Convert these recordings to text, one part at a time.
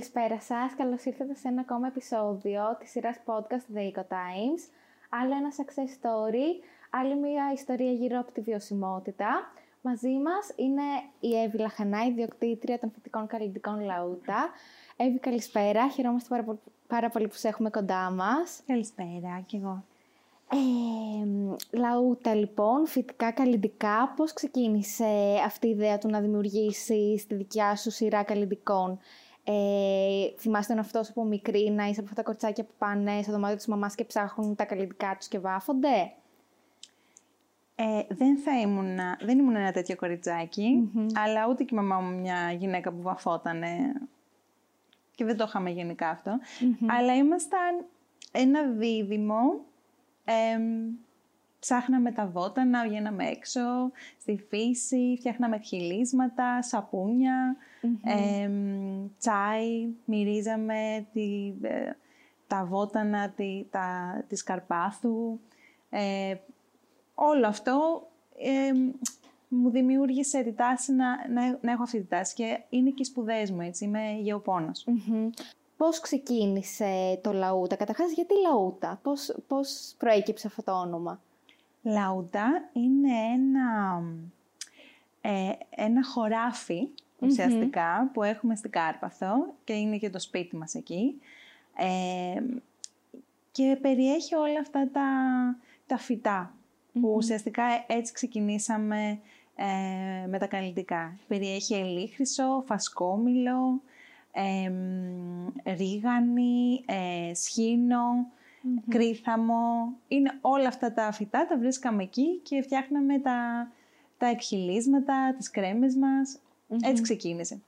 Καλησπέρα σας, καλώς ήρθατε σε ένα ακόμα επεισόδιο της σειράς podcast The Eco Times. Άλλο ένα success story, άλλη μια ιστορία γύρω από τη βιωσιμότητα. Μαζί μας είναι η Εύη Λαχανά, ιδιοκτήτρια των φυτικών καλλιτικών Λαούτα. Εύη, καλησπέρα. Χαιρόμαστε πάρα, πολύ, πάρα πολύ που σε έχουμε κοντά μας. Καλησπέρα κι εγώ. Ε, λαούτα λοιπόν, φυτικά καλλιτικά, πώς ξεκίνησε αυτή η ιδέα του να δημιουργήσεις τη δικιά σου σειρά καλλιτικών. Ε, θυμάστε τον αυτός από μικρή να είσαι από αυτά τα κορτσάκια που πάνε στο δωμάτιο της μαμάς και ψάχνουν τα καλλιτικά τους και βάφονται; Ε, δεν θα ήμουν, δεν ήμουν ένα τέτοιο αλλά ούτε και η μαμά μου μια γυναίκα που βαφότανε. Και δεν το είχαμε γενικά Αλλά ήμασταν ένα δίδυμο ψάχναμε τα βότανα, βγαίναμε έξω, στη φύση, φτιάχναμε χιλίσματα, τσάι, μυρίζαμε τη, ε, τα βότανα τη, τα, της Καρπάθου. Ε, όλο αυτό μου δημιούργησε τη τάση να, να, έχω αυτή τη τάση και είναι και οι σπουδές μου, έτσι, είμαι γεωπόνος. Πώς ξεκίνησε το Λαούτα, καταρχάς γιατί Λαούτα, πώς, πώς προέκυψε αυτό το όνομα; Λαούτα είναι ένα, ε, ένα που έχουμε στην Κάρπαθο και είναι και το σπίτι μας εκεί. Ε, και περιέχει όλα αυτά τα, τα φυτα που ουσιαστικά έτσι ξεκινήσαμε ε, με τα καλλιτικά. Περιέχει ελίχρυσο, φασκόμηλο, ε, ρίγανη, ε, σχήνο, κρίθαμο. Είναι όλα αυτά τα φυτά, τα βρίσκαμε εκεί και φτιάχναμε τα, τα εκχυλίσματα, τις κρέμες μας. Έτσι ξεκίνησε.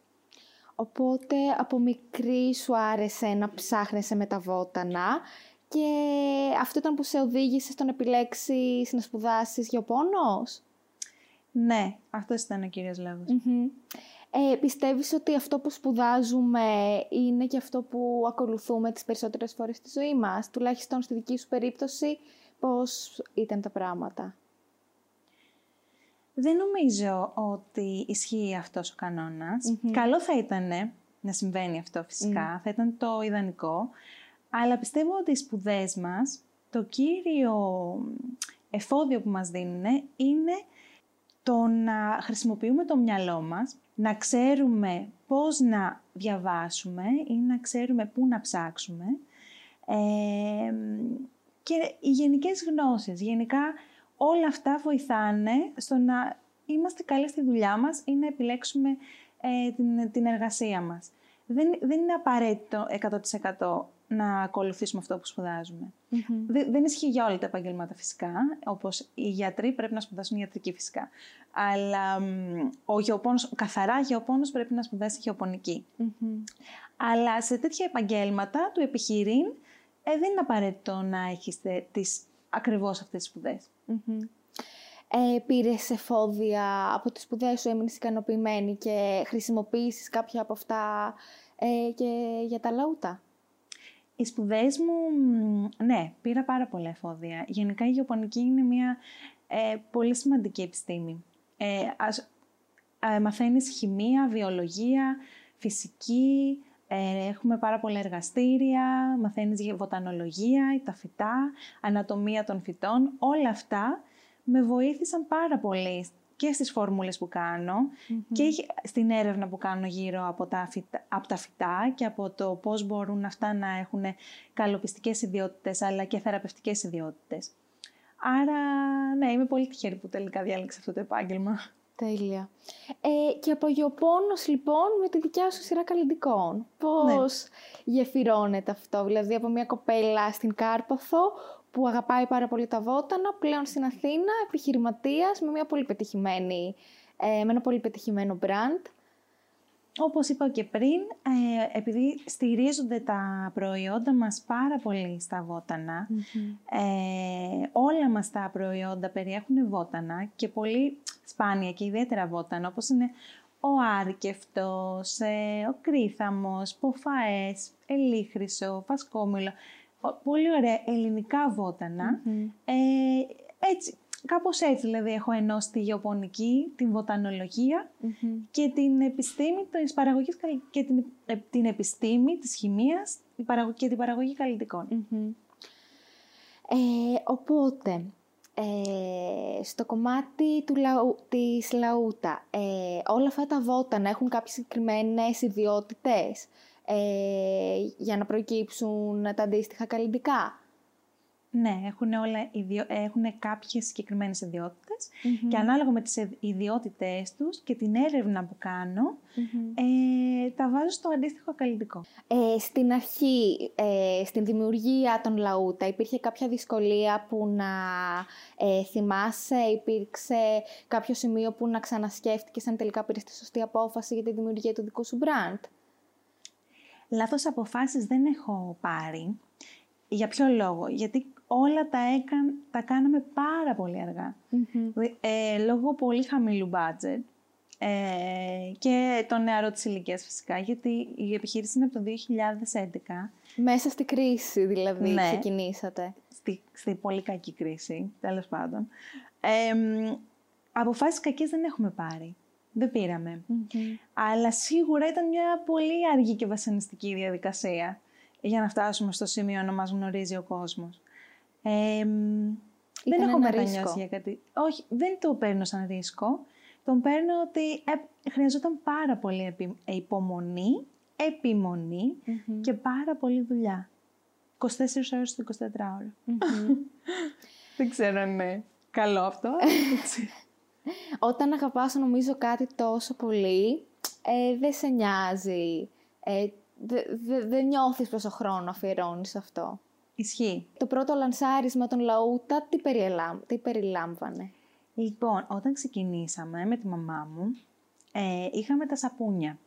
Οπότε από μικρή σου άρεσε να ψάχνεσαι με τα βότανα και αυτό ήταν που σε οδήγησε στο να επιλέξεις να σπουδάσεις γεωπόνος; Ναι, αυτός ήταν ο κύριος ε, πιστεύεις ότι αυτό που σπουδάζουμε είναι και αυτό που ακολουθούμε τις περισσότερες φορές στη ζωή μας, τουλάχιστον στη δική σου περίπτωση, πώς ήταν τα πράγματα; Δεν νομίζω ότι ισχύει αυτός ο κανονας Καλό θα ήταν να συμβαίνει αυτό φυσικά, θα ήταν το ιδανικό, αλλά πιστεύω ότι οι σπουδές μας, το κύριο εφόδιο που μας δίνουν είναι το να χρησιμοποιούμε το μυαλό μας να ξέρουμε πώς να διαβάσουμε ή να ξέρουμε πού να ψάξουμε και οι γενικές γνώσεις. Γενικά όλα αυτά βοηθάνε στο να είμαστε καλοί στη δουλειά μας ή να επιλέξουμε ε, την, την εργασία μας. Δεν, δεν είναι απαραίτητο 100% να ακολουθήσουμε αυτό που σπουδαζουμε Δεν, ισχύει για όλα τα επαγγέλματα φυσικά, όπως οι γιατροί πρέπει να σπουδάσουν ιατρική φυσικά. Αλλά ο γεωπόνος, καθαρά γεωπόνος πρέπει να σπουδάσει Αλλά σε τέτοια επαγγέλματα του επιχειρήν ε, δεν είναι απαραίτητο να έχεις τις, ακριβώς αυτές τις σπουδές. Mm-hmm. Ε, πήρες εφόδια από τις σπουδές σου, έμεινες ικανοποιημένη και χρησιμοποίησες κάποια από αυτά ε, και για τα λαούτα; Οι σπουδές μου, ναι, πήρα πάρα πολλά εφόδια. Γενικά η γεωπονική είναι μια ε, πολύ σημαντική επιστήμη. Ε, ας, ε, μαθαίνεις χημεία, βιολογία, φυσική, ε, έχουμε πάρα πολλά εργαστήρια, μαθαίνεις βοτανολογία, τα φυτά, ανατομία των φυτών. Όλα αυτά με βοήθησαν πάρα πολύ και στις φόρμουλες που κανω και στην έρευνα που κάνω γύρω από τα, φυτά, από τα φυτά και από το πώς μπορούν αυτά να έχουν καλοπιστικές ιδιότητες αλλά και θεραπευτικές ιδιότητες. Άρα, ναι, είμαι πολύ τυχερή που τελικά διάλεξα αυτό το επάγγελμα. Τέλεια. Ε, και από γεωπόνος, λοιπόν, με τη δικιά σου σειρά καλλιτικών. Πώς ναι. γεφυρώνεται αυτό, δηλαδή από μια κοπέλα στην Κάρπαθο που αγαπάει πάρα πολύ τα βότανα, πλέον στην Αθήνα, επιχειρηματίας με, μια πολύ πετυχημένη, ε, με ένα πολύ πετυχημένο brand. Όπως είπα και πριν, ε, επειδή στηρίζονται τα προϊόντα μας πάρα πολύ στα βοτανα ε, όλα μας τα προϊόντα περιέχουν βότανα και πολύ σπάνια και ιδιαίτερα βότανα, όπως είναι ο άρκευτος, ε, ο κρίθαμος, ποφαές, ελίχρυσο, φασκόμηλο πολύ ωραία ελληνικά Ε, έτσι, κάπως έτσι, δηλαδή έχω ενώσει τη γεωπονική, την βοτανολογια και την επιστήμη της παραγωγής και την, ε, την επιστήμη της χημείας και την παραγωγή Ε, οπότε, ε, στο κομμάτι του λαού, της λαούτα, ε, όλα αυτά τα βότανα έχουν κάποιες συγκεκριμένες ιδιότητες ε, για να προκύψουν τα αντίστοιχα καλλιντικά. Ναι, έχουν, όλα, έχουν κάποιες συγκεκριμένες και ανάλογα με τις ιδιότητές τους και την έρευνα που κανω ε, τα βάζω στο αντίστοιχο καλλιτικό. Ε, στην αρχή, ε, στην δημιουργία των λαούτα, υπήρχε κάποια δυσκολία που να ε, θυμάσαι, υπήρξε κάποιο σημείο που να ξανασκέφτηκες αν τελικά πήρες τη σωστή απόφαση για τη δημιουργία του δικού σου μπραντ. Λάθος αποφάσεις δεν έχω πάρει. Για ποιο λόγο, γιατί όλα τα, έκαν, τα κάναμε πάρα πολύ Ε, λόγω πολύ χαμηλού budget ε, και το νεαρό της ηλικίας φυσικά, γιατί η επιχείρηση είναι από το 2011. Μέσα στη κρίση δηλαδή ναι, ξεκινήσατε. Στη, στη πολύ κακή κρίση, τέλος πάντων. Ε, αποφάσεις κακές δεν έχουμε πάρει. Δεν πηραμε Αλλά σίγουρα ήταν μια πολύ αργή και βασανιστική διαδικασία για να φτάσουμε στο σημείο να μας γνωρίζει ο κόσμος. Ε, δεν έχω μετανιώσει για κάτι. Όχι, δεν το παίρνω σαν ρίσκο. Τον παίρνω ότι ε, χρειαζόταν πάρα πολύ επι, υπομονή, και πάρα πολύ δουλειά. 24 ώρες το 24 ωρο δεν ξέρω αν είναι καλό αυτό. Όταν αγαπάς νομίζω κάτι τόσο πολύ, ε, δεν σε νοιάζει. Ε, δεν δε, νιώθεις πόσο χρόνο αφιερώνεις σε αυτό. Ισχύει. Το πρώτο λανσάρισμα των Λαούτα τι, τι περιλάμβανε; Λοιπόν, όταν ξεκινήσαμε με τη μαμά μου, ε, είχαμε τα σαπουνια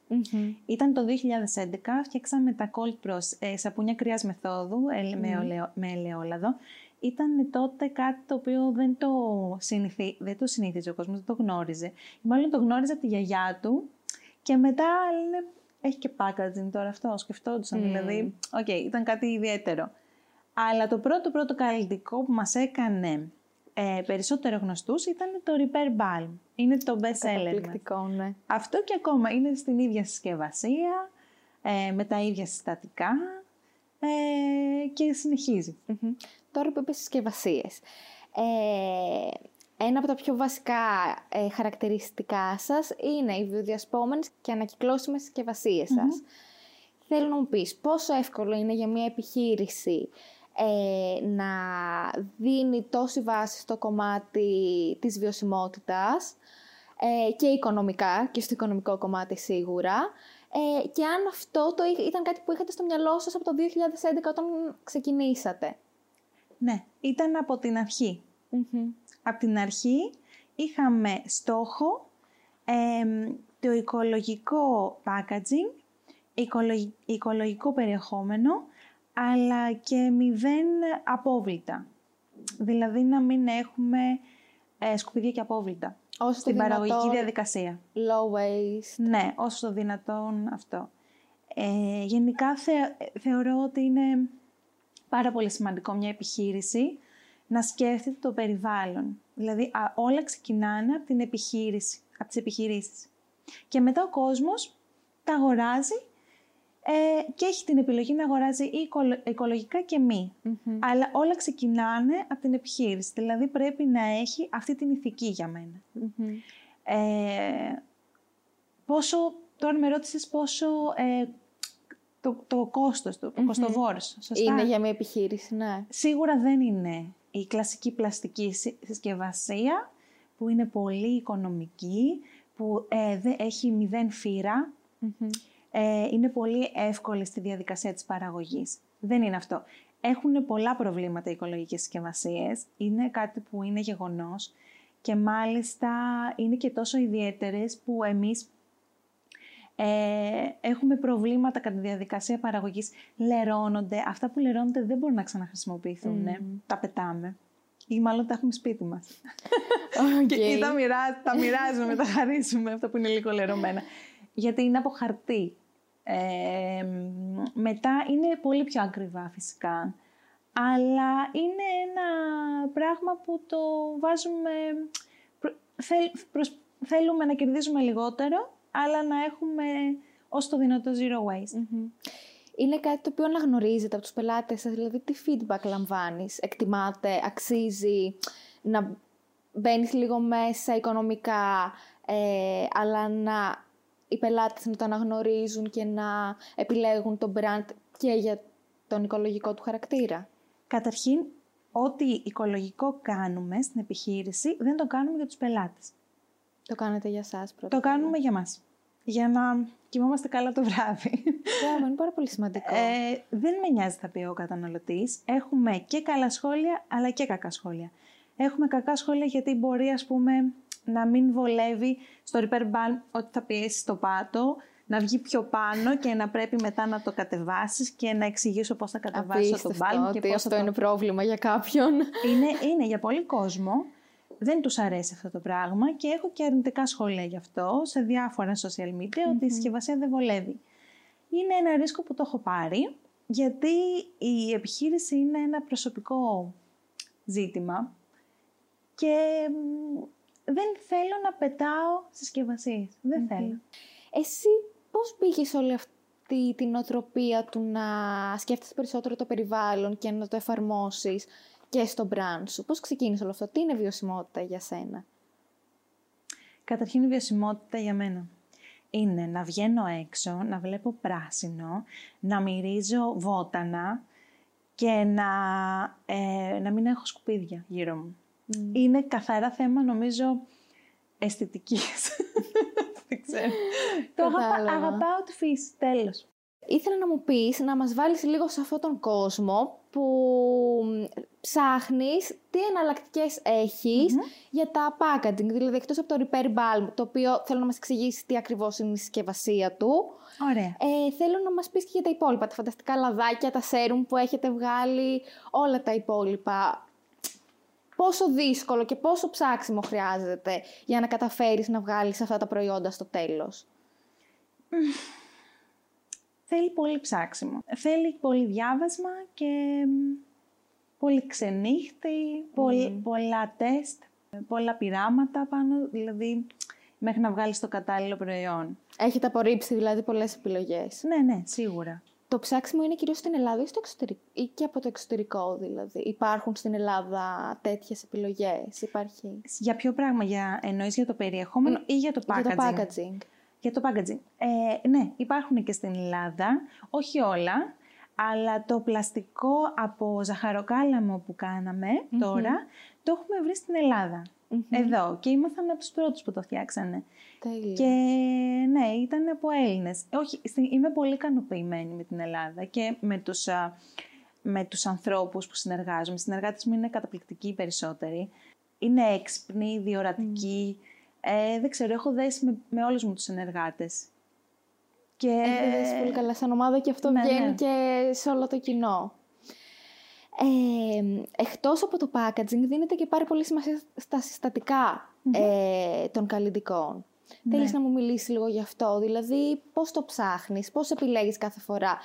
Ήταν το 2011, φτιάξαμε τα Cold Pros, ε, σαπούνια κρυάς μεθόδου με, με ελαιόλαδο. Ήταν τότε κάτι το οποίο δεν το, συνηθί, δεν το συνήθιζε ο κόσμος, δεν το γνώριζε. Μάλλον το γνώριζε από τη γιαγιά του και μετά λένε, έχει και packaging τώρα αυτό, σκεφτόντουσαν δηλαδή, οκ, ήταν κάτι ιδιαίτερο. Αλλά το πρώτο πρώτο καλλυντικό που μας έκανε ε, περισσότερο γνωστούς ήταν το Repair Balm. Είναι το best seller ναι. Αυτό και ακόμα είναι στην ίδια συσκευασία, ε, με τα ίδια συστατικά ε, και συνεχίζει Τώρα που είπες συσκευασίες. Ε, ένα από τα πιο βασικά ε, χαρακτηριστικά σας είναι οι βιοδιασπόμενες και ανακυκλώσιμες συσκευασίες σας. Θέλω να μου πεις πόσο εύκολο είναι για μια επιχείρηση ε, να δίνει τόση βάση στο κομμάτι της βιωσιμότητας ε, και οικονομικά και στο οικονομικό κομμάτι σίγουρα. Ε, και αν αυτό το ήταν κάτι που είχατε στο μυαλό σας από το 2011 όταν ξεκινήσατε. Ναι, ήταν από την αρχη Από την αρχή είχαμε στόχο το οικολογικό packaging, οικολογικό περιεχόμενο αλλά και μηδέν απόβλητα. Δηλαδή να μην έχουμε ε, σκουπιδιά και απόβλητα όσο στην παραγωγική διαδικασία. Low waste. Ναι, όσο το δυνατόν αυτό. Ε, γενικά θεωρώ ότι είναι πάρα πολύ σημαντικό μια επιχείρηση να σκέφτεται το περιβάλλον. Δηλαδή όλα ξεκινάνε από την επιχείρηση, από τις επιχειρήσεις. Και μετά ο κόσμος τα αγοράζει ε, και έχει την επιλογή να αγοράζει οικολογικά και μη. Αλλά όλα ξεκινάνε από την επιχείρηση. Δηλαδή πρέπει να έχει αυτή την ηθική για μενα Ε, πόσο, τώρα με ρώτησες πόσο ε, το, το κόστος, το, mm κοστοβόρος, σωστά; Είναι για μια επιχείρηση, ναι. Σίγουρα δεν είναι η κλασική πλαστική συσκευασία που είναι πολύ οικονομική, που ε, δεν έχει μηδέν ε, είναι πολύ εύκολη στη διαδικασία της παραγωγής. Δεν είναι αυτό. Έχουν πολλά προβλήματα οι οικολογικές συσκευασίες. Είναι κάτι που είναι γεγονός και μάλιστα είναι και τόσο ιδιαίτερες που εμείς ε, έχουμε προβλήματα κατά τη διαδικασία παραγωγής. Λερώνονται. Αυτά που λερώνονται δεν μπορούν να ξαναχρησιμοποιηθούν. Τα πετάμε. Ή μάλλον τα έχουμε σπίτι μας. Okay. και τα, τα μοιράζουμε, τα χαρίζουμε, αυτά που είναι λίγο λερωμένα. Γιατί είναι από χαρτί μετά είναι πολύ πιο ακριβά φυσικά. αλλά είναι ένα πράγμα που το βάζουμε... θέλουμε να κερδίζουμε λιγότερο, αλλά να έχουμε ως το δυνατό zero waste. Είναι κάτι το οποίο αναγνωρίζετε από τους πελάτες σας, δηλαδή τι feedback λαμβάνεις, εκτιμάτε, αξίζει να μπαίνεις λίγο μέσα οικονομικά, ε, αλλά να οι πελάτες να το αναγνωρίζουν και να επιλέγουν το brand και για τον οικολογικό του χαρακτήρα. Καταρχήν, ό,τι οικολογικό κάνουμε στην επιχείρηση δεν το κάνουμε για τους πελάτες. Το κάνετε για σας πρώτα. Το κάνουμε για μας. Για να κοιμόμαστε καλά το βράδυ. Yeah, είναι πάρα πολύ σημαντικό. Ε, δεν με νοιάζει θα πει ο καταναλωτής. Έχουμε και καλά σχόλια, αλλά και κακά σχόλια. Έχουμε κακά σχόλια γιατί μπορεί, ας πούμε, να μην βολεύει στο repair balm ότι θα πιέσει το πάτο, να βγει πιο πάνω και να πρέπει μετά να το κατεβάσεις και να εξηγήσω πώς θα κατεβάσεις το balm. και πώς αυτό είναι πρόβλημα για κάποιον. Είναι, είναι για πολύ κόσμο. Δεν τους αρέσει αυτό το πράγμα και έχω και αρνητικά σχόλια γι' αυτό σε διάφορα social media ότι η συσκευασία δεν βολεύει. Είναι ένα ρίσκο που το έχω πάρει γιατί η επιχείρηση είναι ένα προσωπικό ζήτημα και δεν θέλω να πετάω συσκευασίες. Δεν θέλω. Εσύ πώς πήγες όλη αυτή την οτροπία του να σκέφτεσαι περισσότερο το περιβάλλον και να το εφαρμόσεις και στο brand σου; Πώς ξεκίνησε όλο αυτό, τι είναι βιωσιμότητα για σένα; Καταρχήν η βιωσιμότητα για μένα είναι να βγαίνω έξω, να βλέπω πράσινο, να μυρίζω βότανα και να, ε, να μην έχω σκουπίδια γύρω μου. Είναι καθαρά θέμα, νομίζω, αισθητικής. Δεν ξέρω. Το αγαπάω τη φύση, τέλος. Ήθελα να μου πεις, να μας βάλεις λίγο σε αυτόν τον κόσμο που ψάχνεις τι εναλλακτικές για τα packaging. Δηλαδή, εκτός από το repair bulb, το οποίο θέλω να μας εξηγήσεις τι ακριβώς είναι η συσκευασία του. Ωραία. Ε, θέλω να μας πεις και για τα υπόλοιπα, τα φανταστικά λαδάκια, τα serum που έχετε βγάλει, όλα τα υπόλοιπα. Πόσο δύσκολο και πόσο ψάξιμο χρειάζεται για να καταφέρεις να βγάλεις αυτά τα προϊόντα στο τέλος θέλει πολύ ψάξιμο. Θέλει πολύ διάβασμα και πολύ ξενύχτη, πολλά τεστ, πολλά πειράματα πάνω, δηλαδή μέχρι να βγάλεις το κατάλληλο προϊόν. Έχετε απορρίψει δηλαδή πολλές επιλογές. Ναι, ναι, σίγουρα. Το ψάξιμο είναι κυρίως στην Ελλάδα ή, στο εξωτερικό, ή και από το εξωτερικό δηλαδή. Υπάρχουν στην Ελλάδα τέτοιες επιλογές, υπάρχει; Για ποιο πράγμα, για, εννοείς για το περιεχόμενο ή για το packaging. Για το packaging; Για το packaging. Ε, ναι, υπάρχουν και στην Ελλάδα, όχι όλα, αλλά το πλαστικό από ζαχαροκάλαμο που καναμε τώρα, το έχουμε βρει στην ελλαδα Εδώ. Και ήμασταν από τους πρώτους που το φτιάξανε. Τέλεια. Και ναι, ήταν από Έλληνες. Όχι, είμαι πολύ ικανοποιημένη με την Ελλάδα και με τους, με τους ανθρώπους που συνεργάζομαι. Οι συνεργάτες μου είναι καταπληκτικοί οι περισσότεροι. Είναι έξυπνοι, διορατικοί. Ε, δεν ξέρω, έχω δέσει με, με όλους μου τους συνεργάτες. Και... Έχετε δέσει πολύ καλά σαν ομάδα και αυτό ναι, βγαίνει ναι. και σε όλο το κοινό. Ε, εκτός από το packaging δίνεται και πάρα πολύ σημασία στα συστατικα ε, των καλλιτικών. Ναι. Θέλεις να μου μιλήσεις λίγο γι' αυτό, δηλαδή πώς το ψάχνεις, πώς επιλέγεις κάθε φορά.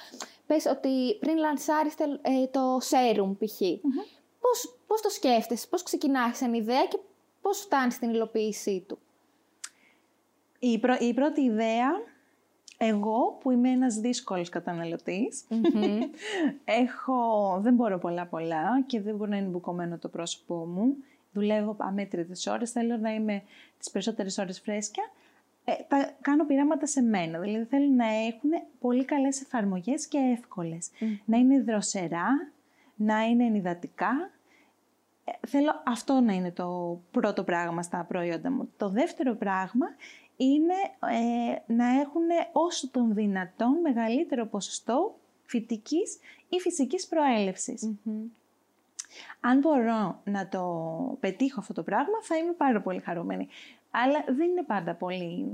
Πες ότι πριν λανσάρεις ε, το serum π.χ. Πώς, πώς το σκέφτεσαι, πώς ξεκινάς σαν ιδέα και πώς φτάνεις στην υλοποίησή του; Η, η πρώτη ιδέα, εγώ που είμαι ένας δύσκολος έχω, δεν μπορώ πολλά πολλά και δεν μπορεί να είναι μπουκωμένο το πρόσωπό μου. Δουλεύω αμέτρητες ώρες, θέλω να είμαι τις περισσότερες ώρες φρέσκια. Ε, τα κάνω πειράματα σε μένα, δηλαδή θέλω να έχουν πολύ καλές εφαρμογές και εύκολες. Να είναι δροσερά, να είναι ενυδατικά, ε, θέλω αυτό να είναι το πρώτο πράγμα στα προϊόντα μου. Το δεύτερο πράγμα είναι ε, να έχουν όσο τον δυνατόν μεγαλύτερο ποσοστό φυτικής ή φυσικής Αν μπορώ να το πετύχω αυτό το πράγμα, θα είμαι πάρα πολύ χαρούμενη. Αλλά δεν είναι πάντα πολύ...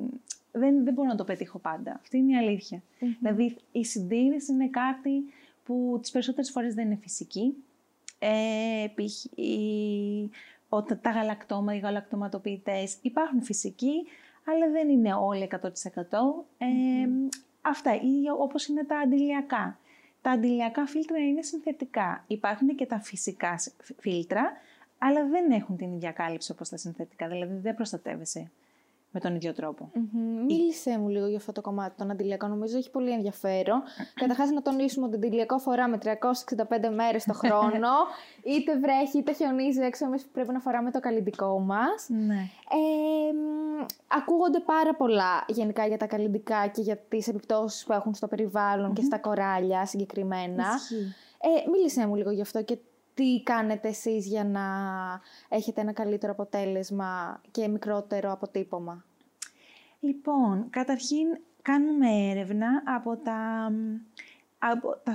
Δεν, δεν μπορώ να το πετύχω πάντα. Αυτή είναι η αλήθεια. Δηλαδή, η συντήρηση είναι κάτι που τις περισσότερες φορές δεν είναι φυσική. Ε, τα γαλακτώματα, οι γαλακτοματοποιητές υπάρχουν φυσικοί, αλλά δεν είναι όλοι 100%. Ε, Αυτά, ή όπως είναι τα αντιλιακά. τα αντιλιακά φίλτρα είναι συνθετικά. Υπάρχουν και τα φυσικά φίλτρα, αλλά δεν έχουν την ίδια κάλυψη όπως τα συνθετικά, δηλαδή δεν προστατεύεσαι με τον ίδιο τρόπο. Mm-hmm. Μίλησέ μου λίγο για αυτό το κομμάτι των αντιλιακών. Νομίζω έχει πολύ ενδιαφέρον. Καταρχάς, να τονίσουμε ότι αντιλιακό φοράμε 365 μέρες το χρόνο. είτε βρέχει είτε χιονίζει έξω, εμείς πρέπει να φοράμε το καλλιντικό μας. Ναι. Ε, ακούγονται πάρα πολλά γενικά για τα καλλιντικά και για τις επιπτώσεις που έχουν στο περιβαλλον και στα κοράλια συγκεκριμένα. Ε, μίλησέ μου λίγο γι' αυτό και τι κάνετε εσείς για να έχετε ένα καλύτερο αποτέλεσμα και μικρότερο αποτύπωμα; Λοιπόν, καταρχήν κάνουμε έρευνα από, τα, από, τα,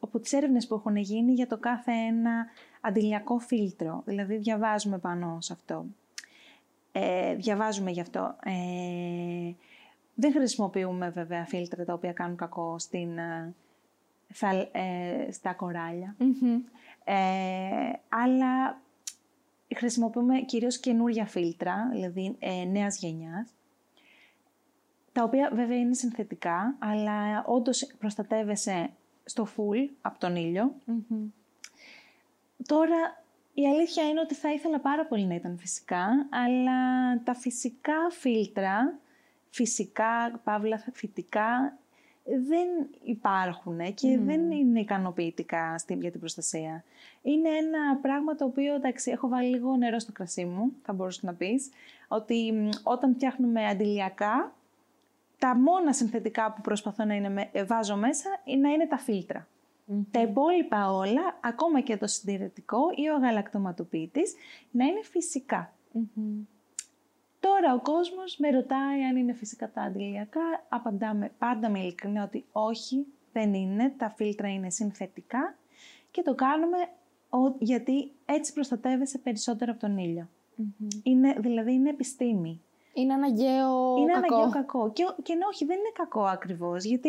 από τις έρευνες που έχουν γίνει για το κάθε ένα αντιλιακό φίλτρο. Δηλαδή διαβάζουμε πάνω σε αυτό. Ε, διαβάζουμε γι' αυτό. Ε, δεν χρησιμοποιούμε βέβαια φίλτρα τα οποία κάνουν κακό στην, ε, ε στα κοραλια ε, αλλά χρησιμοποιούμε κυρίως καινούρια φίλτρα, δηλαδή ε, νέας γενιάς, τα οποία βέβαια είναι συνθετικά, αλλά όντως προστατεύεσαι στο full από τον ιλιο Τώρα, η αλήθεια είναι ότι θα ήθελα πάρα πολύ να ήταν φυσικά, αλλά τα φυσικά φίλτρα, φυσικά, παύλα, φυτικά, δεν υπάρχουν και δεν είναι ικανοποιητικά για την προστασία. Είναι ένα πράγμα το οποίο, εντάξει, έχω βάλει λίγο νερό στο κρασί μου, θα μπορούσες να πεις, ότι όταν φτιάχνουμε αντιλιακά, τα μόνα συνθετικά που προσπαθώ να είναι, ε, βάζω μέσα να είναι τα φιλτρα Τα υπόλοιπα όλα, ακόμα και το συντηρητικό ή ο γαλακτοματοποιητής, να είναι Τώρα ο κόσμος με ρωτάει αν είναι φυσικά τα αντιλιακά. Απαντάμε πάντα με ειλικρινή ότι όχι, δεν είναι. Τα φίλτρα είναι συνθετικά και το κάνουμε γιατί έτσι προστατεύεσαι περισσότερο από τον ήλιο. Είναι, δηλαδή είναι επιστήμη. Είναι αναγκαίο είναι κακό. αναγκαίο κακό. Και, και όχι, δεν είναι κακό ακριβώς, γιατί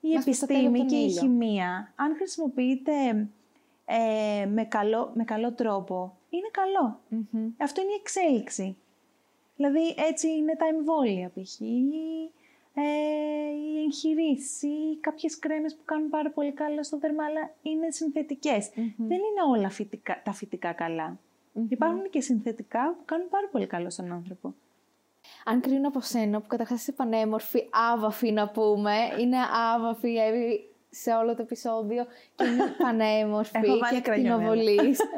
η επιστήμη και η χημεία, αν χρησιμοποιείται ε, με, καλό, με καλό τρόπο, είναι Αυτό είναι η εξέλιξη. Δηλαδή έτσι είναι τα εμβόλια π.χ. Ε, οι εγχειρήσεις, κάποιες κρέμες που κάνουν πάρα πολύ καλά στο δέρμα, αλλά είναι Δεν είναι όλα φυτικά, τα φυτικά καλά. Υπάρχουν και συνθετικά που κάνουν πάρα πολύ καλό στον άνθρωπο. Αν κρίνω από σένα, που καταρχάς είσαι πανέμορφη, άβαφη να πούμε, είναι άβαφη, σε όλο το επεισόδιο και είναι πανέμορφη και ακτινοβολής.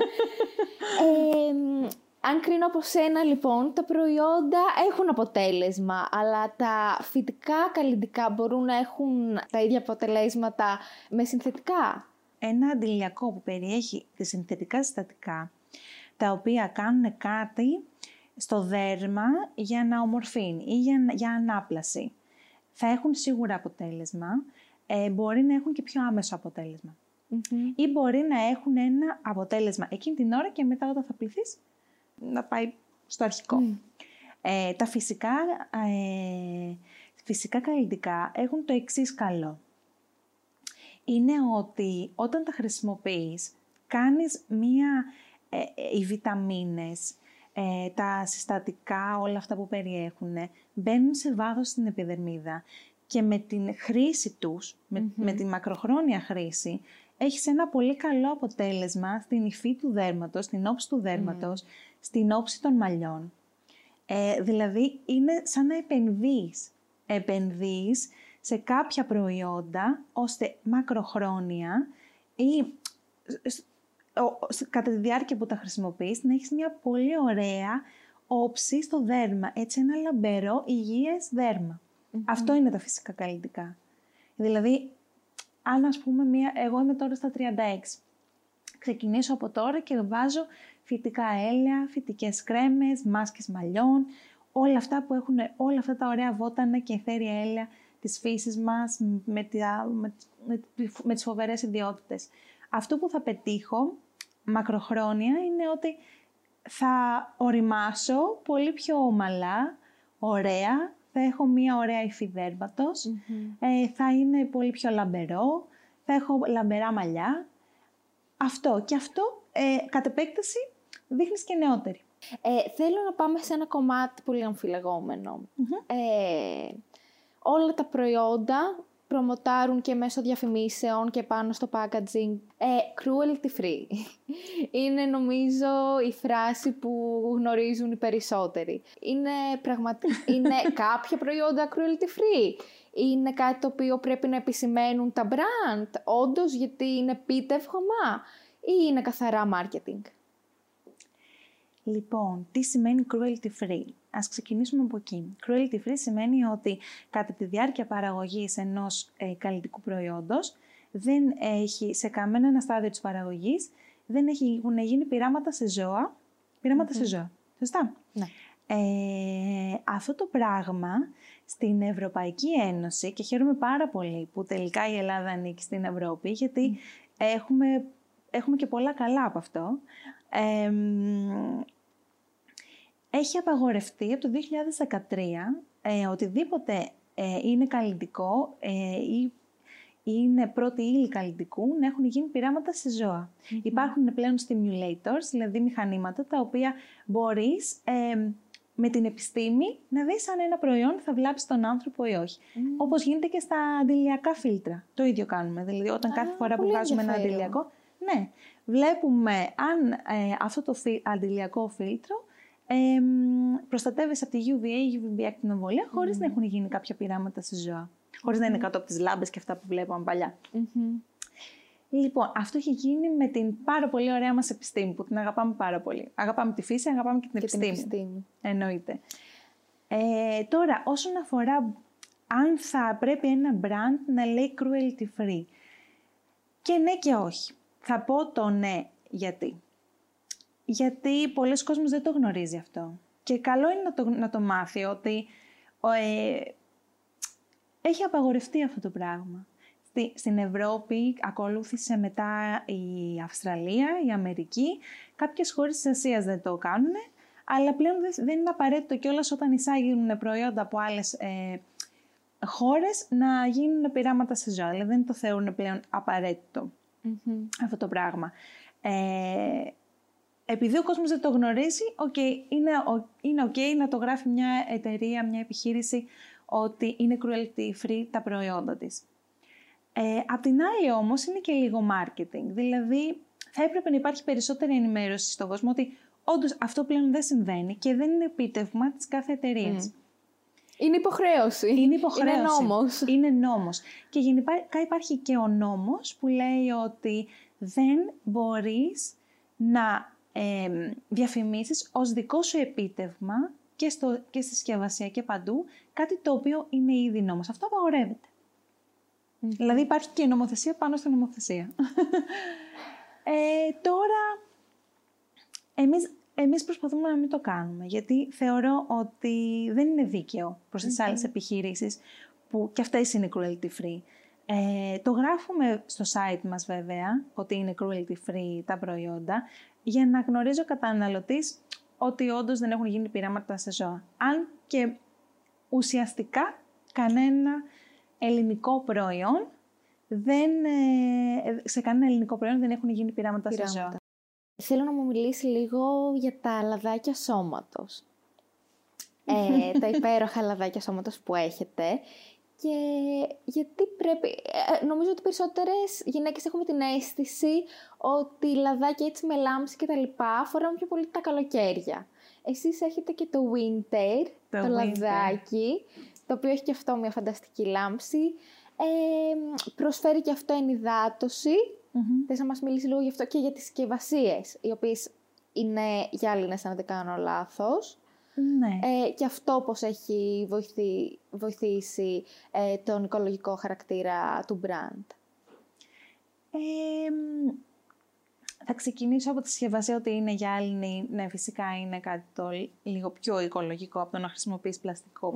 ε, αν κρίνω από σένα λοιπόν, τα προϊόντα έχουν αποτέλεσμα, αλλά τα φυτικά καλλιντικά μπορούν να έχουν τα ίδια αποτελέσματα με συνθετικά; Ένα αντιλιακό που περιέχει τα συνθετικά συστατικά, τα οποία κάνουν κάτι στο δέρμα για να ομορφύνει ή για, για ανάπλαση, θα έχουν σίγουρα αποτέλεσμα, ε, μπορεί να έχουν και πιο άμεσο Ή μπορεί να έχουν ένα αποτέλεσμα εκείνη την ώρα και μετά όταν θα πληθείς να πάει στο αρχικό. Ε, τα φυσικά, ε, φυσικά καλλιτικά έχουν το εξής καλό. Είναι ότι όταν τα χρησιμοποιείς, κάνεις μία... Ε, οι βιταμίνες, τα συστατικά, όλα αυτά που περιέχουν, μπαίνουν σε βάθος στην επιδερμίδα και με την χρήση τους, με, με τη μακροχρόνια χρήση, έχεις ένα πολύ καλό αποτέλεσμα στην υφή του δέρματος, στην όψη του δέρματος, στην όψη των μαλλιών. Ε, δηλαδή, είναι σαν να επενδύεις. Επενδύεις σε κάποια προϊόντα, ώστε μακροχρόνια ή κατά τη διάρκεια που τα χρησιμοποιείς, να έχεις μια πολύ ωραία όψη στο δέρμα. Έτσι, ένα λαμπερό, υγιές Αυτό είναι τα φυσικά καλλιτικά. Δηλαδή, αν ας πούμε, μια, εγώ είμαι τώρα στα 36, ξεκινήσω από τώρα και βάζω φυτικά έλαια, φυτικές κρέμες, μάσκες μαλλιών, όλα αυτά που έχουν όλα αυτά τα ωραία βότανα και εθέρια έλαια της φύσης μας με, τη, με, με, με τις φοβερές ιδιότητες. Αυτό που θα πετύχω μακροχρόνια είναι ότι θα οριμάσω πολύ πιο ομαλά, ωραία, θα έχω μία ωραία υφή ε, θα είναι πολύ πιο λαμπερό, θα έχω λαμπερά μαλλιά. Αυτό και αυτό ε, κατ' επέκταση δείχνεις και νεότερη. Ε, θέλω να πάμε σε ένα κομμάτι πολύ Ε, όλα τα προϊόντα προμοτάρουν και μέσω διαφημίσεων και πάνω στο packaging. Ε, cruelty free. Είναι νομίζω η φράση που γνωρίζουν οι περισσότεροι. Είναι, πραγματι... είναι κάποια προϊόντα cruelty free. Είναι κάτι το οποίο πρέπει να επισημαίνουν τα brand, όντως γιατί είναι πίτευγμα ή είναι καθαρά marketing; Λοιπόν, τι σημαίνει cruelty free; Ας ξεκινήσουμε από εκεί. Cruelty free σημαίνει ότι κατά τη διάρκεια παραγωγής ενός ε, καλλιτικού προϊόντος δεν έχει σε κανένα ένα στάδιο της παραγωγής δεν έχουν γίνει πειράματα σε ζώα. σε ζώα. Σωστά. Ναι. Ε, αυτό το πράγμα στην Ευρωπαϊκή Ένωση και χαίρομαι πάρα πολύ που τελικά η Ελλάδα ανήκει στην Ευρώπη γιατί έχουμε, έχουμε και πολλά καλά από αυτό. Ε, έχει απαγορευτεί από το 2013 ε, οτιδήποτε ε, είναι καλλιτικό ε, ή είναι πρώτη ύλη καλλιτικού να έχουν γίνει πειράματα σε ζωα Υπάρχουν πλέον stimulators, δηλαδή μηχανήματα τα οποία μπορείς με την επιστήμη να δεις αν ένα προϊόν θα βλάψει τον άνθρωπο ή όχι. Mm. Όπως γίνεται και στα αντιλιακά φίλτρα. Το ίδιο κάνουμε. Δηλαδή όταν κάθε φορά που βγάζουμε ένα αντιλιακό, ναι, βλέπουμε αν αυτό το αντιλιακό φίλτρο ε, προστατεύεσαι από τη UVA, UVB ακτινοβολία, χωρίς mm. να έχουν γίνει κάποια πειράματα σε ζώα. Χωρίς να είναι κάτω από τις λάμπες και αυτά που βλέπαμε παλιά. Λοιπόν, αυτό έχει γίνει με την πάρα πολύ ωραία μας επιστήμη, που την αγαπάμε πάρα πολύ. Αγαπάμε τη φύση, αγαπάμε και την και επιστήμη. Την επιστήμη. Εννοείται. Ε, τώρα, όσον αφορά αν θα πρέπει ένα brand να λέει cruelty free. Και ναι και όχι. Θα πω το ναι γιατί γιατί πολλοί κόσμος δεν το γνωρίζει αυτό. Και καλό είναι να το, να το μάθει ότι ε, έχει απαγορευτεί αυτό το πράγμα. Στη, στην Ευρώπη ακολούθησε μετά η Αυστραλία, η Αμερική. Κάποιες χώρες της Ασίας δεν το κάνουν, αλλά πλέον δεν, είναι απαραίτητο κιόλας όταν εισάγουν προϊόντα από άλλες ε, χώρες να γίνουν πειράματα σε ζώα. Δηλαδή δεν το θεωρούν πλέον αυτό το πράγμα. Ε, επειδή ο κόσμος δεν το γνωρίζει, okay, είναι, είναι ok να το γράφει μια εταιρεία, μια επιχείρηση ότι είναι cruelty free τα προϊόντα της. Ε, απ' την άλλη όμως είναι και λίγο marketing, δηλαδή θα έπρεπε να υπάρχει περισσότερη ενημέρωση στον κόσμο ότι όντως αυτό πλέον δεν συμβαίνει και δεν είναι επίτευγμα της κάθε εταιρείας. Mm. Είναι υποχρέωση. Είναι υποχρέωση. Είναι νόμος. Είναι νόμος. Και γενικά υπάρχει και ο νόμος που λέει ότι δεν μπορείς να ε, διαφημίσεις ως δικό σου επίτευγμα και, στο, και στη συσκευασία και παντού, κάτι το οποίο είναι ήδη νόμος. Αυτό Δηλαδή υπάρχει και νομοθεσία πάνω στην νομοθεσία. ε, τώρα, εμείς, εμείς προσπαθούμε να μην το κάνουμε, γιατί θεωρώ ότι δεν είναι δίκαιο προς τις άλλες επιχειρήσεις, που και αυτές είναι cruelty free. Ε, το γράφουμε στο site μας βέβαια, ότι είναι cruelty free τα προϊόντα, για να γνωρίζει ο καταναλωτής ότι όντως δεν έχουν γίνει πειράματα σε ζώα. Αν και ουσιαστικά κανένα ελληνικό προϊόν δεν, ε, σε κανένα ελληνικό προϊόν δεν έχουν γίνει πειράματα, πειράματα. σε ζώα. Θέλω να μου μιλήσει λίγο για τα λαδάκια σώματος. Ε, τα υπέροχα λαδάκια σώματος που έχετε και γιατί πρέπει... Ε, νομίζω ότι περισσότερες γυναίκες έχουμε την αίσθηση ότι λαδάκια έτσι με λάμψη και τα λοιπά φοράμε πιο πολύ τα καλοκαίρια. Εσείς έχετε και το winter, το, λαδάκι, το οποίο έχει και αυτό μια φανταστική λάμψη. Ε, προσφέρει και αυτό ενυδάτωση. Mm-hmm. Θες να μας μιλήσει λίγο γι' αυτό και για τις συσκευασίες, οι οποίες είναι γυάλινες αν δεν κάνω λάθος. Ναι. Ε, και αυτό πώς έχει βοηθεί, βοηθήσει ε, τον οικολογικό χαρακτήρα του brand. θα ξεκινήσω από τη συσκευασία ότι είναι γυάλινη. Ναι, φυσικά είναι κάτι το λίγο πιο οικολογικό από το να χρησιμοποιείς πλαστικό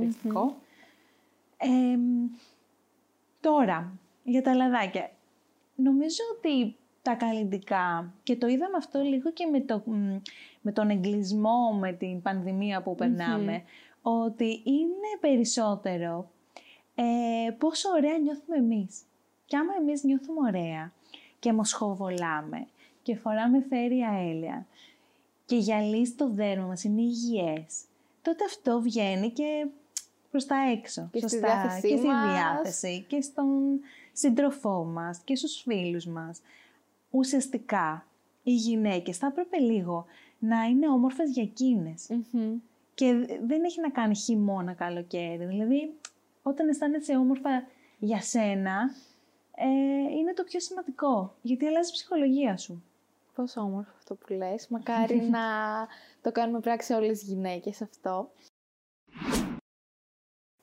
τώρα, για τα λαδάκια. Νομίζω ότι τα καλλιτικά και το είδαμε αυτό λίγο και με, το, με τον εγκλισμό, με την πανδημία που περναμε ότι είναι περισσότερο ε, πόσο ωραία νιώθουμε εμείς. Και άμα εμείς νιώθουμε ωραία και μοσχοβολάμε και φοράμε φέρια έλαια και γυαλίς στο δέρμα μας είναι υγιές, τότε αυτό βγαίνει και προς τα έξω. Και στη σωστά, διάθεσή και στη μας. διάθεση και στον σύντροφό μας και στους φίλους μας. Ουσιαστικά, οι γυναίκες θα έπρεπε λίγο να είναι όμορφες για εκείνες. Μμμ. Και δεν έχει να κάνει χειμώνα καλοκαίρι. Δηλαδή, όταν αισθάνεσαι όμορφα για σένα, ε, είναι το πιο σημαντικό. Γιατί αλλάζει η ψυχολογία σου. Πόσο όμορφο αυτό που λες. Μακάρι να το κάνουμε πράξη όλες οι γυναίκες αυτό.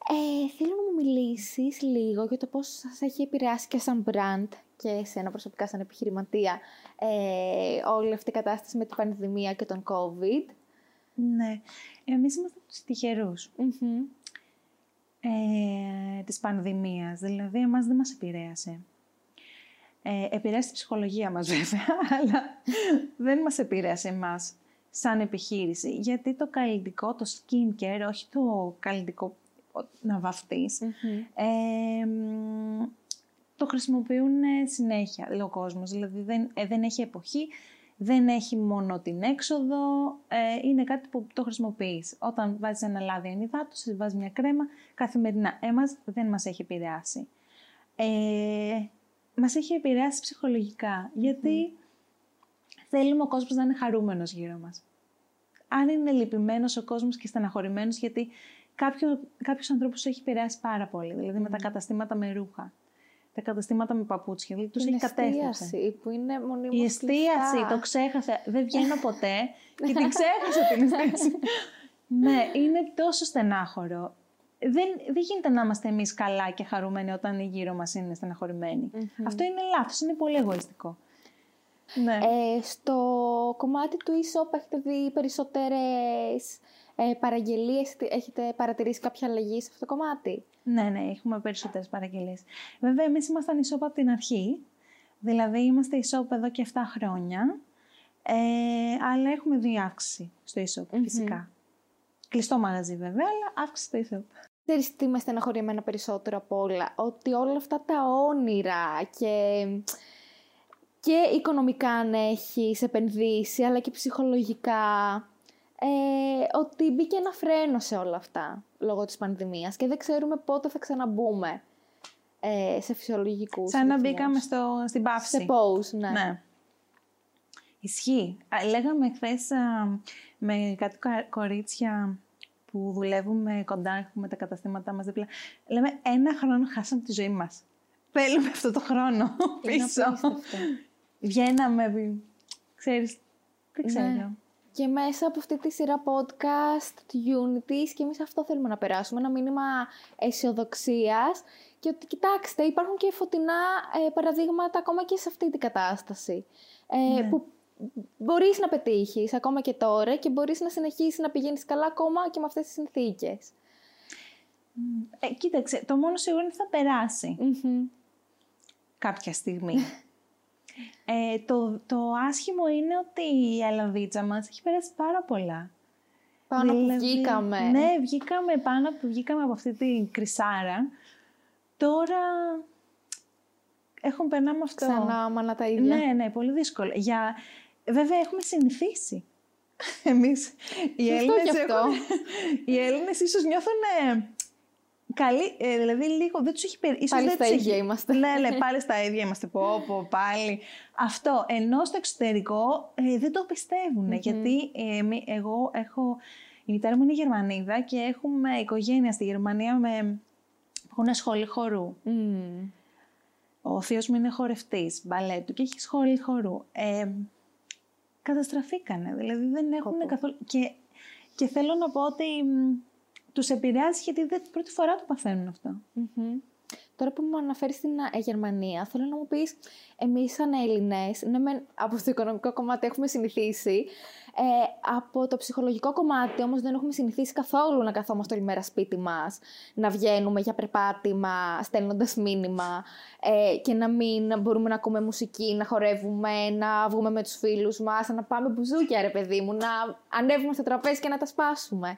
Ε, θέλω να μου μιλήσεις λίγο για το πώς σας έχει επηρεάσει και σαν brand και εσένα προσωπικά σαν επιχειρηματία ε, όλη αυτή η κατάσταση με την πανδημία και τον COVID. Ναι. Εμείς είμαστε τους τυχερούς Μμμ. ε, της πανδημίας. Δηλαδή, εμάς δεν μας επηρέασε. Ε, επηρέασε τη ψυχολογία μας βέβαια, αλλά δεν μας επηρέασε εμάς σαν επιχείρηση. Γιατί το καλλιτικό, το skincare, όχι το καλλιτικό ο- να βαφτείς, Μμμ. ε, μ, το χρησιμοποιούν ε, συνέχεια δηλαδή, ο κόσμος. Δηλαδή δεν, ε, δεν έχει εποχή, δεν έχει μόνο την έξοδο, ε, είναι κάτι που το χρησιμοποιείς. Όταν βάζεις ένα λάδι ενυδάτωσης, βάζεις μια κρέμα, καθημερινά. Εμάς δεν μας έχει επηρεάσει. Ε, μας έχει επηρεάσει ψυχολογικά, γιατί θέλουμε ο κόσμος να είναι χαρούμενος γύρω μας. Αν είναι λυπημένος ο κόσμος και στεναχωρημένος, γιατί κάποιο, κάποιους ανθρώπους έχει επηρεάσει πάρα πολύ, δηλαδή με τα καταστήματα με ρούχα, τα καταστήματα με παπούτσια, δηλαδή τους Την έχει κατέστρεψε. εστίαση που είναι μονίμως Η εστίαση, κλειστά. το ξέχασα. Δεν βγαίνω ποτέ και την ξέχασα την εστίαση. ναι, είναι τόσο στενάχωρο. Δεν, δεν γίνεται να είμαστε εμείς καλά και χαρούμενοι όταν οι γύρω μας είναι στεναχωρημένοι. Αυτό είναι λάθος, είναι πολύ εγωιστικό. Ναι. Ε, στο κομμάτι του e-shop έχετε δει περισσότερες ε, παραγγελίες, έχετε παρατηρήσει κάποια αλλαγή σε αυτό το κομμάτι; Ναι, ναι, έχουμε περισσότερες παραγγελίες. Βέβαια, εμείς ήμασταν e-shop από την αρχή. Δηλαδή, είμαστε e-shop εδώ και 7 χρόνια. Ε, αλλά έχουμε δει αύξηση στο e-shop, φυσικά. Κλειστό μαγαζί βέβαια, αλλά αύξηση στο e-shop. Ξέρεις τι με στεναχωρεί εμένα περισσότερο απ' όλα, ότι όλα αυτά τα όνειρα και, και οικονομικά αν έχεις επενδύσει, αλλά και ψυχολογικά, ε, ότι μπήκε ένα φρένο σε όλα αυτά λόγω της πανδημίας και δεν ξέρουμε πότε θα ξαναμπούμε ε, σε φυσιολογικούς Σαν να ρυθμούς. μπήκαμε στο, στην πάυση. Σε pause, ναι. Ναι. Ισχύει. Α, Λέγαμε χθες με κάτι κα- κορίτσια που δουλεύουμε κοντά, έχουμε τα καταστήματά μας δίπλα. Λέμε ένα χρόνο χάσαμε τη ζωή μας. Θέλουμε αυτό το χρόνο Είναι πίσω. απίστευτο. Βγαίναμε, βι- ξέρεις, δεν ξέρω. Ναι. Και μέσα από αυτή τη σειρά podcast του Unities και εμείς αυτό θέλουμε να περάσουμε, ένα μήνυμα αισιοδοξίας και ότι κοιτάξτε υπάρχουν και φωτεινά ε, παραδείγματα ακόμα και σε αυτή την κατάσταση. Ε, Ναι. Που μπορείς να πετύχεις ακόμα και τώρα και μπορείς να συνεχίσεις να πηγαίνεις καλά ακόμα και με αυτές τις συνθήκες. Ε, κοίταξε, το μόνο σίγουρο είναι ότι θα περάσει Μμμ. κάποια στιγμή. ε, το, το άσχημο είναι ότι η αλαβίτσα μας έχει περάσει πάρα πολλά. Πάνω που Δηλαδή, βγήκαμε. Ναι, βγήκαμε πάνω που βγήκαμε από αυτή την κρυσάρα. Τώρα έχουν περνάμε αυτό. Ξανά μάνα τα ίδια. Ναι, ναι, πολύ δύσκολο. Για... Βέβαια έχουμε συνηθίσει. Εμείς οι Σωστό Έλληνες, κι αυτό. έχουν... οι Έλληνες ίσως νιώθουν καλή, ε, δηλαδή λίγο δεν τους έχει περί... ίσως Πάλι δεν στα τους ίδια έχει- είμαστε. Ναι, ναι, πάλι στα ίδια είμαστε. Πω, πω, πάλι. Αυτό. Ενώ στο εξωτερικό ε, δεν το πιστευουν Γιατί ε, εμεί- εγώ έχω... Η μητέρα μου είναι Γερμανίδα και έχουμε οικογένεια στη Γερμανία με... που έχουν σχολή χορού. Μμμ. Ο θείος μου είναι χορευτής μπαλέτου και έχει σχολή χορού. Ε, καταστραφήκανε, δηλαδή δεν έχουν Πω, πω. καθόλου... Και, και θέλω να πω ότι μ, τους επηρεάζει γιατί δεν πρώτη φορά το παθαίνουν αυτό. Μμμ. Τώρα που μου αναφέρεις στην ε, Γερμανία, θέλω να μου πεις, εμείς σαν Έλληνες, ναι μεν από το οικονομικό κομμάτι έχουμε συνηθίσει, ε, από το ψυχολογικό κομμάτι όμως δεν έχουμε συνηθίσει καθόλου να καθόμαστε όλη μέρα σπίτι μας, να βγαίνουμε για περπάτημα, στέλνοντας μήνυμα ε, και να μην μπορούμε να ακούμε μουσική, να χορεύουμε, να βγούμε με τους φίλους μας, να πάμε μπουζούκια ρε παιδί μου, να ανέβουμε στο τραπέζι και να τα σπάσουμε.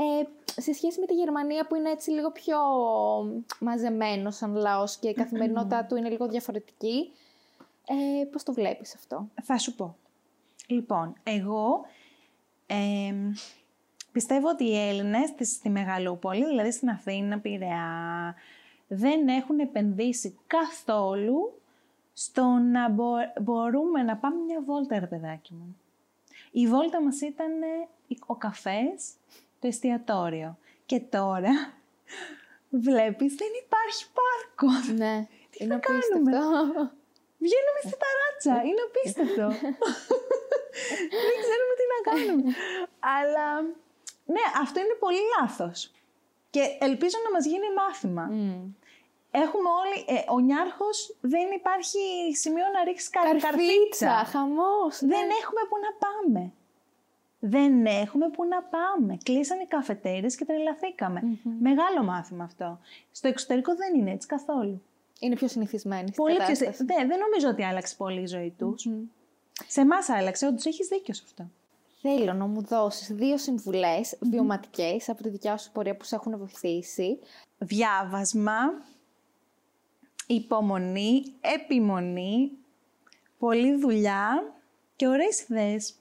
Ε, σε σχέση με τη Γερμανία που είναι έτσι λίγο πιο μαζεμένος σαν λαός και η καθημερινότητά του είναι λίγο διαφορετική, ε, πώς το βλέπεις αυτό; Θα σου πω. Λοιπόν, εγώ εμ, Πιστεύω ότι οι Έλληνες στη- στη Μεγαλούπολη, δηλαδή στην Αθήνα, Πειραιά, δεν έχουν επενδύσει καθόλου στο να μπο- μπορούμε να πάμε μια βόλτα, ρε παιδάκι μου. Η βόλτα μας ήταν ε, ο καφές, το εστιατόριο. Και τώρα βλέπεις δεν υπάρχει πάρκο. Ναι, Τι είναι θα κάνουμε; απίστευτο. Βγαίνουμε στη ταράτσα. Είναι απίστευτο. Δεν ξέρουμε τι να κάνουμε. Αλλά ναι, αυτό είναι πολύ λάθος. Και ελπίζω να μας γίνει μάθημα. Μμ. Έχουμε όλοι... ε, ο Νιάρχος δεν υπάρχει σημείο να ρίξεις κα, Καρφίτσα, καρφίτσα. χαμός. ναι. Δεν έχουμε που να πάμε. Δεν έχουμε που να πάμε. Κλείσανε οι καφετέρες και τρελαθηκαμε Μεγάλο μάθημα αυτό. Στο εξωτερικό δεν είναι έτσι καθόλου. Είναι πιο συνηθισμένη στην Πολύ πιο... κατάσταση. Ναι, δεν νομίζω ότι άλλαξε πολύ η ζωή τους. Μμ. Σε εμάς άλλαξε, όντως έχεις δίκιο σε αυτό. Θέλω να μου δώσεις δύο συμβουλές βιωματικές από τη δικιά σου πορεία που σε έχουν βοηθήσει. Διάβασμα, υπομονή, επιμονή, πολλή δουλειά και ωραίες ιδέες.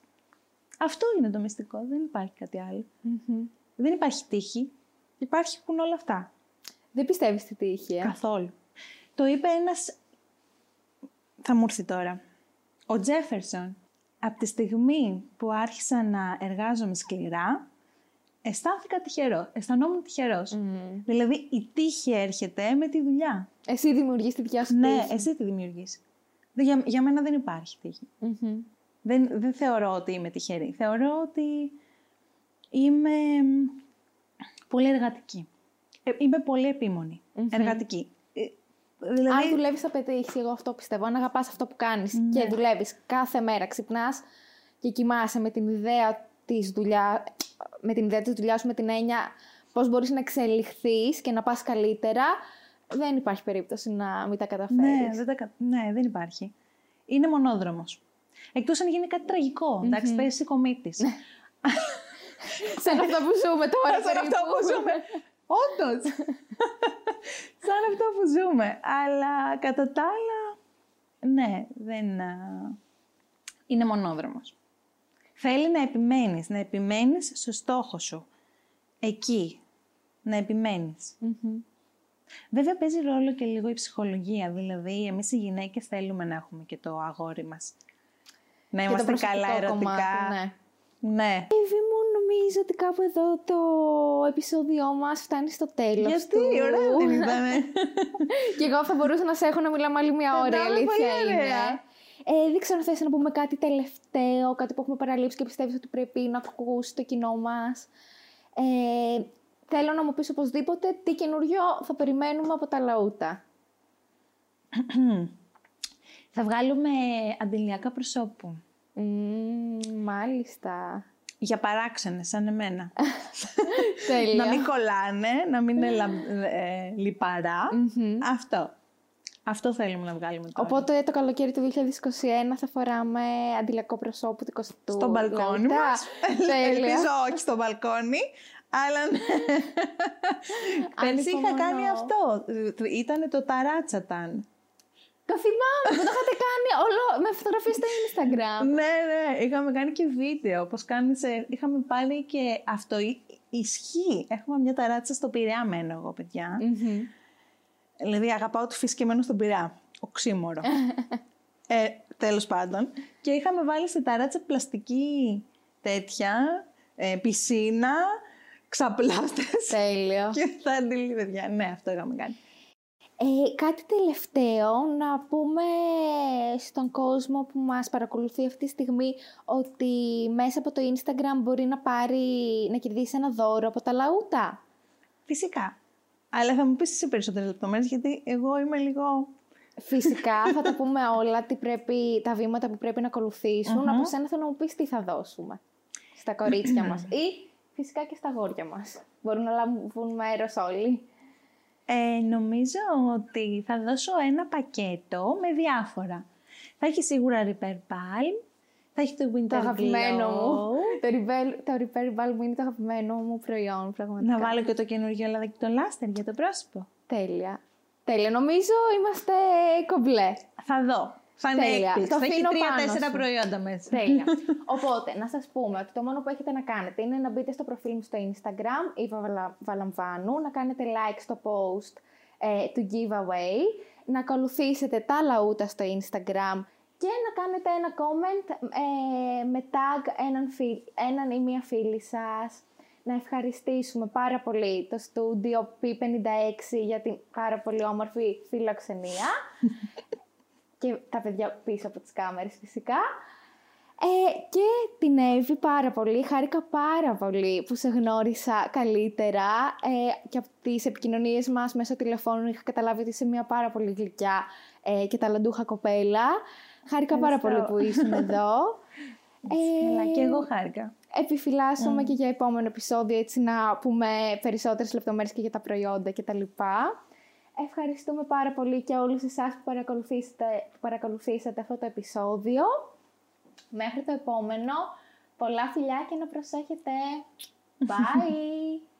Αυτό είναι το μυστικό, δεν υπάρχει κάτι άλλο. Δεν υπάρχει τύχη, υπάρχουν όλα αυτά. Δεν πιστεύεις στη τύχη, ε; Καθόλου. Το είπε ένας... Θα μου έρθει τώρα. Ο Τζέφερσον. Από τη στιγμή που άρχισα να εργάζομαι σκληρά, αισθάνθηκα τυχερό. Αισθανόμουν τυχερός. Μμ. Δηλαδή, η τύχη έρχεται με τη δουλειά. Εσύ δημιουργείς τη δικιά σου Ναι, τύχη. εσύ τη δημιουργείς. Δεν- Για, για μένα δεν υπάρχει τύχη. Μμμ. Δεν, δεν θεωρώ ότι είμαι τυχερή. Θεωρώ ότι είμαι μ, πολύ εργατική. Ε, είμαι πολύ επίμονη. Εργατική. Ε, δηλαδή, Αν δουλεύεις, θα πετύχεις. Εγώ αυτό πιστεύω. Αν αγαπάς αυτό που κάνεις Ναι. και δουλεύεις κάθε μέρα, ξυπνάς και κοιμάσαι με την ιδέα της δουλειά, με την ιδέα της δουλειάς σου, με την έννοια πώς μπορείς να εξελιχθείς και να πας καλύτερα, δεν υπάρχει περίπτωση να μην τα καταφέρεις. Ναι, δεν, τα κα- ναι, δεν υπάρχει. Είναι μονόδρομος. Εκτός αν γίνει κάτι τραγικό. Εντάξει, πέσει κομίτης. Σαν αυτό που ζούμε τώρα. Σαν αυτό περίπου. που ζούμε. Όντως. Σαν αυτό που ζούμε. Αλλά κατά τα άλλα, ναι, δεν... α, Είναι μονόδρομος. Θέλει να επιμένεις, να επιμένεις στο στόχο σου. Εκεί. Να επιμένεις. Μμμ. Βέβαια παίζει ρόλο και λίγο η ψυχολογία. Δηλαδή, εμείς οι γυναίκες θέλουμε να έχουμε και το αγόρι μας. Να Και το είμαστε προσωπικό καλά ερωτικά. κομμάτι, ναι. ναι. Εύη μου, νομίζω ότι κάπου εδώ το επεισόδιό μας φτάνει στο τέλος Γιατί, του. ωραία δεν ήτανε. Και εγώ θα μπορούσα να σε έχω να μιλάμε άλλη μια ώρα, η ήταν αλήθεια πολύ είναι. ωραία. Ε, δεν ξέρω αν θες να πούμε κάτι τελευταίο, κάτι που έχουμε παραλείψει και πιστεύεις ότι πρέπει να ακούσεις το κοινό μας. Ε, θέλω να μου πεις οπωσδήποτε τι καινούριο θα περιμένουμε από τα λαούτα. Θα βγάλουμε αντιλιακά προσώπου. Μμμ, μάλιστα. Για παράξενες, σαν εμένα. Τέλεια. να μην κολλάνε, να μην είναι λα- ε, λιπαρά. Μμμ. Αυτό. Αυτό θέλουμε να βγάλουμε τώρα. Οπότε το καλοκαίρι του 2021 θα φοράμε αντιλιακό προσώπου του 20ου στο μπαλκόνι λαούτα. μας. Τέλεια. Ελπίζω όχι στο μπαλκόνι. Αλλά ναι. Πέρσι είχα Ανυπομονώ. κάνει αυτό. Ήτανε το ταράτσαταν. Το θυμάμαι που το είχατε κάνει όλο με φωτογραφίες στο Instagram. Ναι, ναι, είχαμε κάνει και βίντεο. Πώς κάνεις, ε, είχαμε πάλι και αυτό ι- ισχύει. Έχουμε μια ταράτσα στο Πειραιά μένω εγώ, παιδιά. Μμμ. Δηλαδή αγαπάω τη φύση και μένω στον Πειραιά. Οξύμορο. ε, τέλος πάντων. Και είχαμε βάλει στη ταράτσα πλαστική τέτοια, ε, πισίνα, ξαπλάστες Τέλειο. και θα αντιλεί, παιδιά. Ναι, αυτό είχαμε κάνει. Ε, κάτι τελευταίο να πούμε στον κόσμο που μας παρακολουθεί αυτή τη στιγμή ότι μέσα από το Instagram μπορεί να πάρει, να κερδίσει ένα δώρο από τα λαούτα. Φυσικά. Αλλά θα μου πεις εσύ περισσότερες λεπτομέρειες, γιατί εγώ είμαι λίγο... Φυσικά θα τα πούμε όλα, τι πρέπει, τα βήματα που πρέπει να ακολουθησουν Από σένα θέλω να μου πεις τι θα δώσουμε στα κορίτσια μας ή φυσικά και στα αγόρια μας. Μπορούν να λάβουν μέρος όλοι. Ε, νομίζω ότι θα δώσω ένα πακέτο με διάφορα. Θα έχει σίγουρα Repair Palm, θα έχει το Winter Το αγαπημένο Glow. μου. Το Repair, το Repair Ball μου είναι το αγαπημένο μου προϊόν, πραγματικά. Να βάλω και το καινούργιο λαδάκι το Laster για το πρόσωπο. Τέλεια. Τέλεια. Νομίζω είμαστε κομπλέ. Θα δω. Θα είναι Τέλεια. έκπληξη. Το Θα έχει αφήνω πάνω τρία-τέσσερα σου. προϊόντα μέσα. Τέλεια. Οπότε, να σας πούμε ότι το μόνο που έχετε να κάνετε είναι να μπείτε στο προφίλ μου στο Instagram, Eva Βαλα- Βαλαμβάνου, να κάνετε like στο post ε, του giveaway, να ακολουθήσετε τα λαούτα στο Instagram και να κάνετε ένα comment ε, με tag έναν, φι- έναν ή μία φίλη σας. Να ευχαριστήσουμε πάρα πολύ το στούντιο P56 για την πάρα πολύ όμορφη φιλοξενία και τα παιδιά πίσω από τις κάμερες φυσικά. Ε, και την Εύη πάρα πολύ, χάρηκα πάρα πολύ που σε γνώρισα καλύτερα ε, και από τις επικοινωνίες μας μέσω τηλεφώνου είχα καταλάβει ότι είσαι μια πάρα πολύ γλυκιά ε, και ταλαντούχα κοπέλα. Χάρηκα πάρα πολύ Ευχαριστώ. που ήσουν εδώ. Αλλά Ε, και εγώ χάρηκα. Επιφυλάσσομαι και για επόμενο επεισόδιο έτσι να πούμε περισσότερες λεπτομέρειες και για τα προϊόντα και τα λοιπά. Ευχαριστούμε πάρα πολύ και όλους εσάς που παρακολουθήσατε, που παρακολουθήσατε αυτό το επεισόδιο. Μέχρι το επόμενο, πολλά φιλιά και να προσέχετε. Bye!